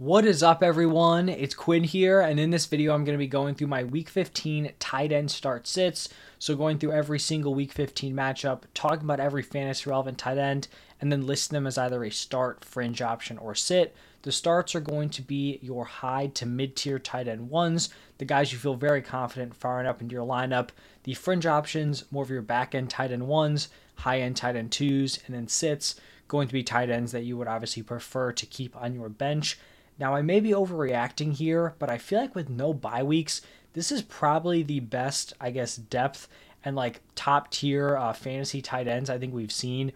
What is up, everyone? It's Quinn here, and in this video, I'm going to be going through my Week 15 tight end start sits. So, going through every single Week 15 matchup, talking about every fantasy relevant tight end, and then listing them as either a start, fringe option, or sit. The starts are going to be your high to mid tier tight end ones, the guys you feel very confident firing up into your lineup. The fringe options, more of your back end tight end ones, high end tight end twos, and then sits, going to be tight ends that you would obviously prefer to keep on your bench. Now, I may be overreacting here, but I feel like with no bye weeks, this is probably the best, I guess, depth and like top tier uh, fantasy tight ends I think we've seen.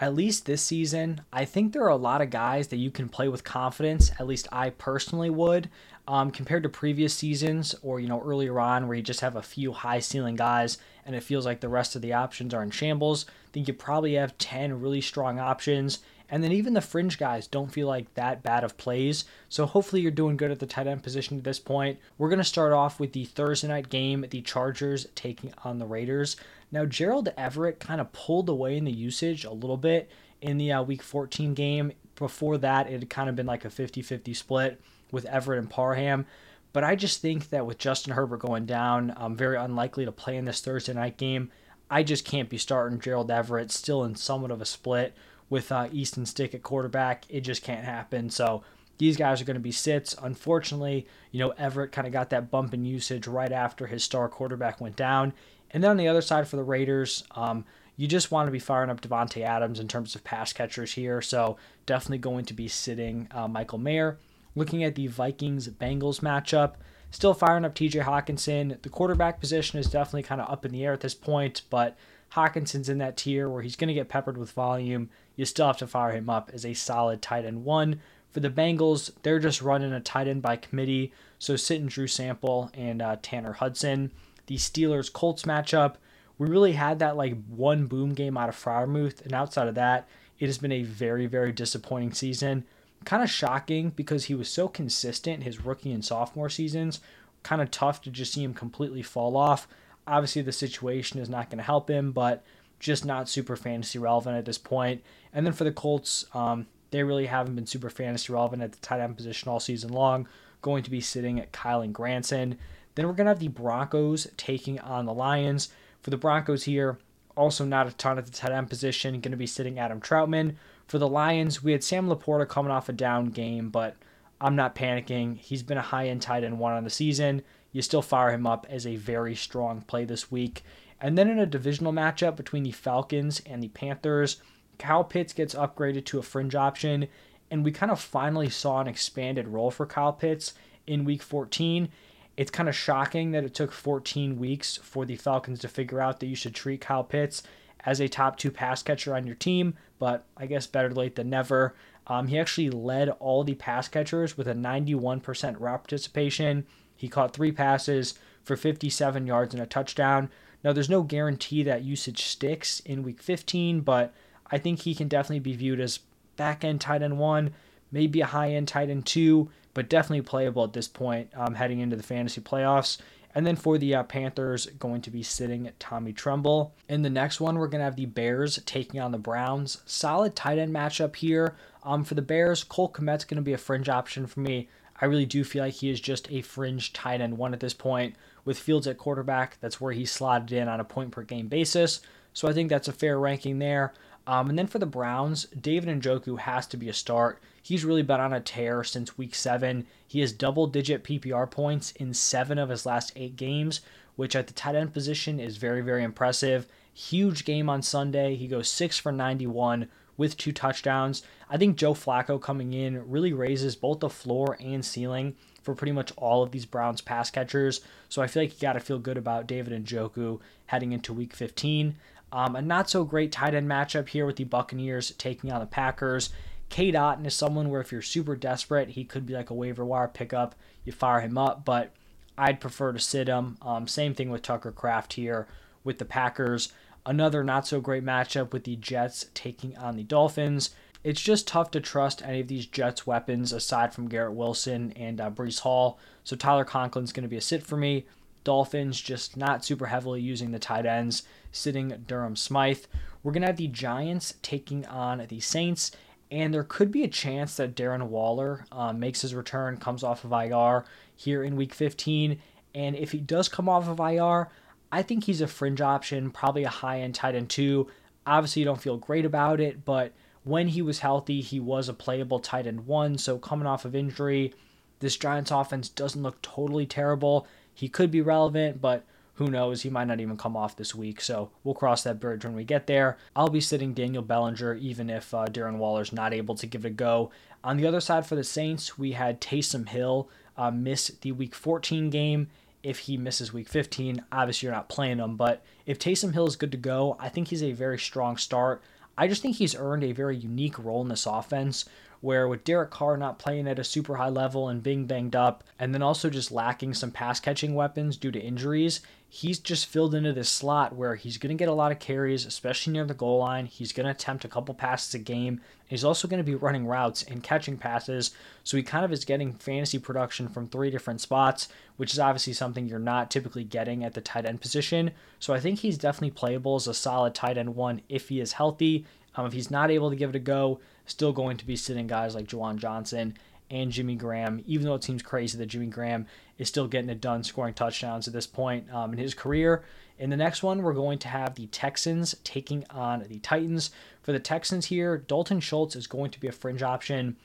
At least this season, I think there are a lot of guys that you can play with confidence. At least I personally would, um, compared to previous seasons or you know earlier on where you just have a few high ceiling guys and it feels like the rest of the options are in shambles. I think you probably have ten really strong options and then even the fringe guys don't feel like that bad of plays. So hopefully you're doing good at the tight end position at this point. We're going to start off with the Thursday night game, the Chargers taking on the Raiders. Now, Gerald Everett kind of pulled away in the usage a little bit in the uh, week 14 game. Before that, it had kind of been like a 50 50 split with Everett and Parham. But I just think that with Justin Herbert going down, I'm very unlikely to play in this Thursday night game. I just can't be starting Gerald Everett still in somewhat of a split with uh, Easton Stick at quarterback. It just can't happen. So these guys are going to be sits. Unfortunately, you know, Everett kind of got that bump in usage right after his star quarterback went down. And then on the other side for the Raiders, um, you just want to be firing up Davante Adams in terms of pass catchers here. So definitely going to be sitting uh, Michael Mayer. Looking at the Vikings Bengals matchup, still firing up TJ Hockenson. The quarterback position is definitely kind of up in the air at this point, but Hockenson's in that tier where he's going to get peppered with volume. You still have to fire him up as a solid tight end one. For the Bengals, they're just running a tight end by committee, so sitting Drew Sample and uh, Tanner Hudson. The Steelers Colts matchup, we really had that like one boom game out of Freiermuth, and outside of that, it has been a very, very disappointing season. Kind of shocking because he was so consistent his rookie and sophomore seasons. Kind of tough to just see him completely fall off. Obviously, the situation is not going to help him, but just not super fantasy relevant at this point. And then for the Colts, um, they really haven't been super fantasy relevant at the tight end position all season long. Going to be sitting at Kylen Granson. Then we're going to have the Broncos taking on the Lions. For the Broncos here, also not a ton at the tight end position. Going to be sitting Adam Trautman. For the Lions, we had Sam LaPorta coming off a down game, but I'm not panicking. He's been a high end tight end one on the season you still fire him up as a very strong play this week. And then in a divisional matchup between the Falcons and the Panthers, Kyle Pitts gets upgraded to a fringe option, and we kind of finally saw an expanded role for Kyle Pitts in week 14. It's kind of shocking that it took 14 weeks for the Falcons to figure out that you should treat Kyle Pitts as a top two pass catcher on your team, but I guess better late than never. Um, he actually led all the pass catchers with a 91% route participation he caught three passes for 57 yards and a touchdown. Now, there's no guarantee that usage sticks in week 15, but I think he can definitely be viewed as back end tight end one, maybe a high end tight end two, but definitely playable at this point um, heading into the fantasy playoffs. And then for the uh, Panthers, going to be sitting Tommy Tremble. In the next one, we're going to have the Bears taking on the Browns. Solid tight end matchup here. Um, for the Bears, Cole Kmet's going to be a fringe option for me. I really do feel like he is just a fringe tight end one at this point. With Fields at quarterback, that's where he slotted in on a point per game basis. So I think that's a fair ranking there. Um, and then for the Browns, David Njoku has to be a start. He's really been on a tear since week seven. He has double digit PPR points in seven of his last eight games, which at the tight end position is very, very impressive. Huge game on Sunday. He goes six for 91 with two touchdowns. I think Joe Flacco coming in really raises both the floor and ceiling for pretty much all of these Browns pass catchers. So I feel like you got to feel good about David Njoku heading into week 15. Um, a not so great tight end matchup here with the Buccaneers taking on the Packers. Cade Otton is someone where if you're super desperate, he could be like a waiver wire pickup. You fire him up, but I'd prefer to sit him. Um, same thing with Tucker Kraft here with the Packers. Another not so great matchup with the Jets taking on the Dolphins. It's just tough to trust any of these Jets weapons aside from Garrett Wilson and uh, Breece Hall. So Tyler Conklin's going to be a sit for me. Dolphins just not super heavily using the tight ends, sitting Durham Smythe. We're going to have the Giants taking on the Saints. And there could be a chance that Darren Waller um, makes his return, comes off of IR here in week 15. And if he does come off of IR, I think he's a fringe option, probably a high end tight end too. Obviously, you don't feel great about it, but when he was healthy, he was a playable tight end one. So coming off of injury, this Giants offense doesn't look totally terrible. He could be relevant, but who knows? He might not even come off this week. So we'll cross that bridge when we get there. I'll be sitting Daniel Bellinger, even if uh, Darren Waller's not able to give it a go. On the other side for the Saints, we had Taysom Hill uh, miss the week 14 game. If he misses week 15, obviously you're not playing him. But if Taysom Hill is good to go, I think he's a very strong start. I just think he's earned a very unique role in this offense where with Derek Carr not playing at a super high level and being banged up, and then also just lacking some pass catching weapons due to injuries, he's just filled into this slot where he's going to get a lot of carries, especially near the goal line. He's going to attempt a couple passes a game. He's also going to be running routes and catching passes. So he kind of is getting fantasy production from three different spots, which is obviously something you're not typically getting at the tight end position. So I think he's definitely playable as a solid tight end one if he is healthy. Um, if he's not able to give it a go, still going to be sitting guys like Juwan Johnson and Jimmy Graham, even though it seems crazy that Jimmy Graham is still getting it done, scoring touchdowns at this point um, in his career. In the next one, we're going to have the Texans taking on the Titans. For the Texans here, Dalton Schultz is going to be a fringe option.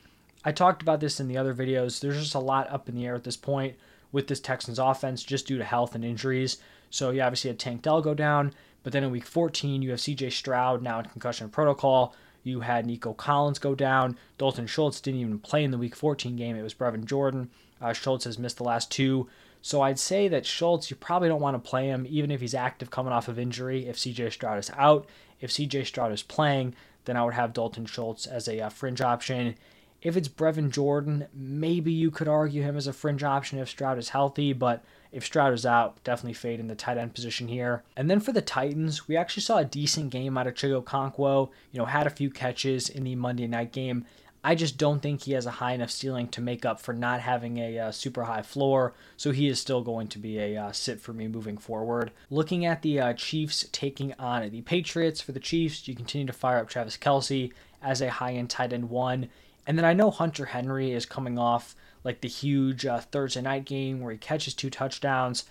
I talked about this in the other videos. There's just a lot up in the air at this point with this Texans offense just due to health and injuries. So you obviously had Tank Dell go down, but then in week 14, you have CJ Stroud now in concussion protocol. You had Nico Collins go down. Dalton Schultz didn't even play in the Week 14 game. It was Brevin Jordan. Uh, Schultz has missed the last two. So I'd say that Schultz, you probably don't want to play him, even if he's active coming off of injury. If CJ Stroud is out, if CJ Stroud is playing, then I would have Dalton Schultz as a uh, fringe option. If it's Brevin Jordan, maybe you could argue him as a fringe option if Stroud is healthy, but if Stroud is out, definitely fade in the tight end position here. And then for the Titans, we actually saw a decent game out of Chigo Okonkwo. You know, had a few catches in the Monday night game. I just don't think he has a high enough ceiling to make up for not having a uh, super high floor, so he is still going to be a uh, sit for me moving forward. Looking at the uh, Chiefs taking on the Patriots, for the Chiefs, you continue to fire up Travis Kelce as a high end tight end one. And then I know Hunter Henry is coming off like the huge uh, Thursday night game where he catches two touchdowns.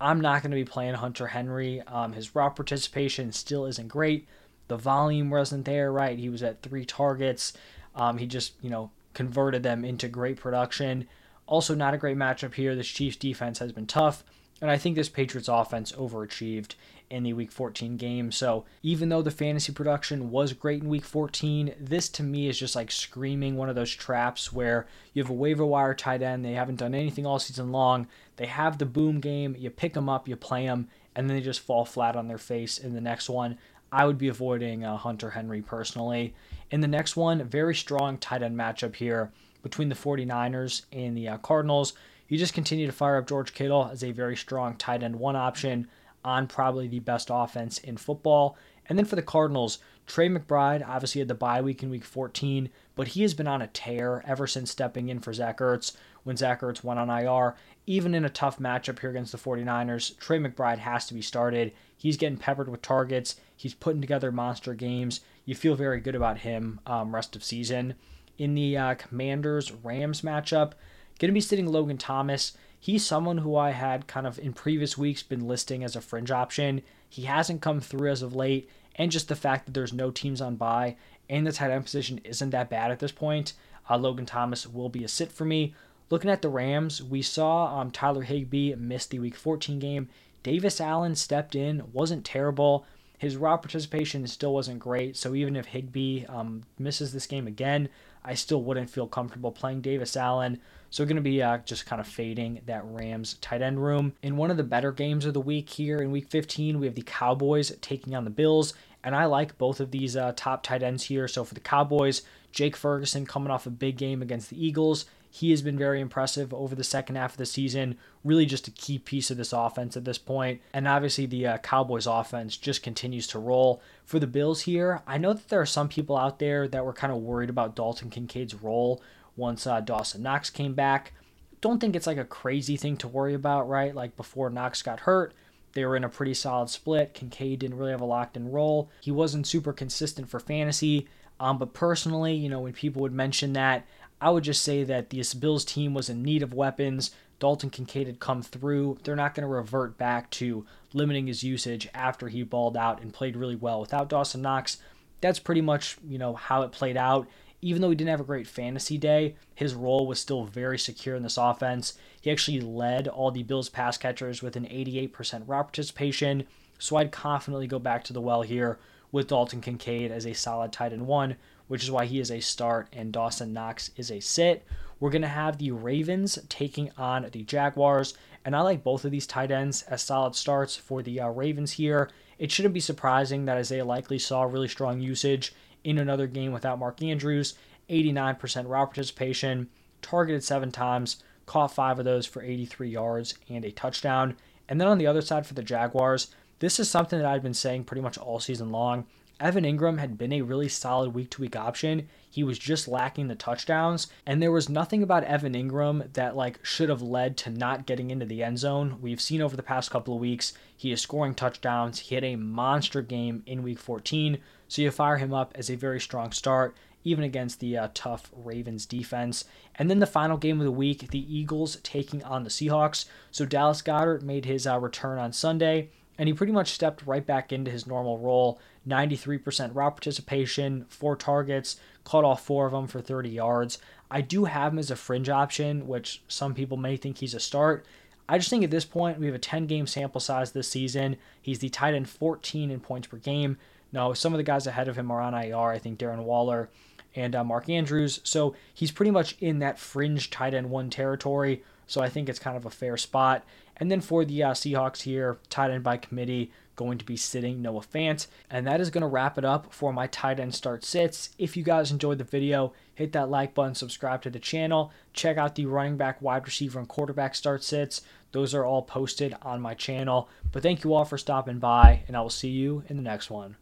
I'm not going to be playing Hunter Henry. Um, his route participation still isn't great. The volume wasn't there, right? He was at three targets. Um, he just, you know, converted them into great production. Also, not a great matchup here. This Chiefs defense has been tough. And I think this Patriots offense overachieved in the week 14 game. So even though the fantasy production was great in week 14, this to me is just like screaming one of those traps where you have a waiver wire tight end. They haven't done anything all season long. They have the boom game. You pick them up, you play them, and then they just fall flat on their face in the next one. I would be avoiding uh, Hunter Henry personally. In the next one, very strong tight end matchup here between the 49ers and the uh, Cardinals. You just continue to fire up George Kittle as a very strong tight end one option on probably the best offense in football. And then for the Cardinals, Trey McBride obviously had the bye week in week 14, but he has been on a tear ever since stepping in for Zach Ertz when Zach Ertz went on IR. Even in a tough matchup here against the 49ers, Trey McBride has to be started. He's getting peppered with targets. He's putting together monster games. You feel very good about him um, rest of season. In the uh, Commanders Rams matchup, going to be sitting Logan Thomas. He's someone who I had kind of in previous weeks been listing as a fringe option. He hasn't come through as of late, and just the fact that there's no teams on bye and the tight end position isn't that bad at this point. Uh, Logan Thomas will be a sit for me. Looking at the Rams, we saw um, Tyler Higbee miss the Week 14 game. Davis Allen stepped in, wasn't terrible. His route participation still wasn't great, so even if Higbee um, misses this game again, I still wouldn't feel comfortable playing Davis Allen. So going to be uh, just kind of fading that Rams tight end room. In one of the better games of the week here in week 15, we have the Cowboys taking on the Bills. And I like both of these uh, top tight ends here. So for the Cowboys, Jake Ferguson coming off a big game against the Eagles. He has been very impressive over the second half of the season. Really, just a key piece of this offense at this point. And obviously, the uh, Cowboys offense just continues to roll. For the Bills here, I know that there are some people out there that were kind of worried about Dalton Kincaid's role once uh, Dawson Knox came back. Don't think it's like a crazy thing to worry about, right? Like before Knox got hurt, they were in a pretty solid split. Kincaid didn't really have a locked in role. He wasn't super consistent for fantasy. Um, but personally, you know, when people would mention that, I would just say that this Bills team was in need of weapons. Dalton Kincaid had come through. They're not going to revert back to limiting his usage after he balled out and played really well. Without Dawson Knox, that's pretty much, you know, how it played out. Even though he didn't have a great fantasy day, his role was still very secure in this offense. He actually led all the Bills pass catchers with an 88% route participation. So I'd confidently go back to the well here with Dalton Kincaid as a solid tight end one, which is why he is a start and Dawson Knox is a sit. We're going to have the Ravens taking on the Jaguars, and I like both of these tight ends as solid starts for the uh, Ravens here. It shouldn't be surprising that Isaiah Likely saw really strong usage in another game without Mark Andrews, 89% route participation, targeted seven times, caught five of those for 83 yards and a touchdown. And then on the other side for the Jaguars, this is something that I've been saying pretty much all season long. Evan Engram had been a really solid week to week option. He was just lacking the touchdowns, and there was nothing about Evan Engram that like should have led to not getting into the end zone. We've seen over the past couple of weeks he is scoring touchdowns. He had a monster game in week 14, so you fire him up as a very strong start even against the uh, tough Ravens defense. And then the final game of the week, the Eagles taking on the Seahawks. So Dallas Goedert made his uh, return on Sunday and he pretty much stepped right back into his normal role 93% route participation, four targets, caught off four of them for 30 yards. I do have him as a fringe option, which some people may think he's a start. I just think at this point, we have a 10 game sample size this season. He's the tight end 14 in points per game. Now, some of the guys ahead of him are on IR. I think Darren Waller and uh, Mark Andrews. So he's pretty much in that fringe tight end one territory. So I think it's kind of a fair spot. And then for the uh, Seahawks here, tight end by committee, going to be sitting Noah Fant. And that is going to wrap it up for my tight end start sits. If you guys enjoyed the video, hit that like button, subscribe to the channel, check out the running back, wide receiver, and quarterback start sits. Those are all posted on my channel. But thank you all for stopping by, and I will see you in the next one.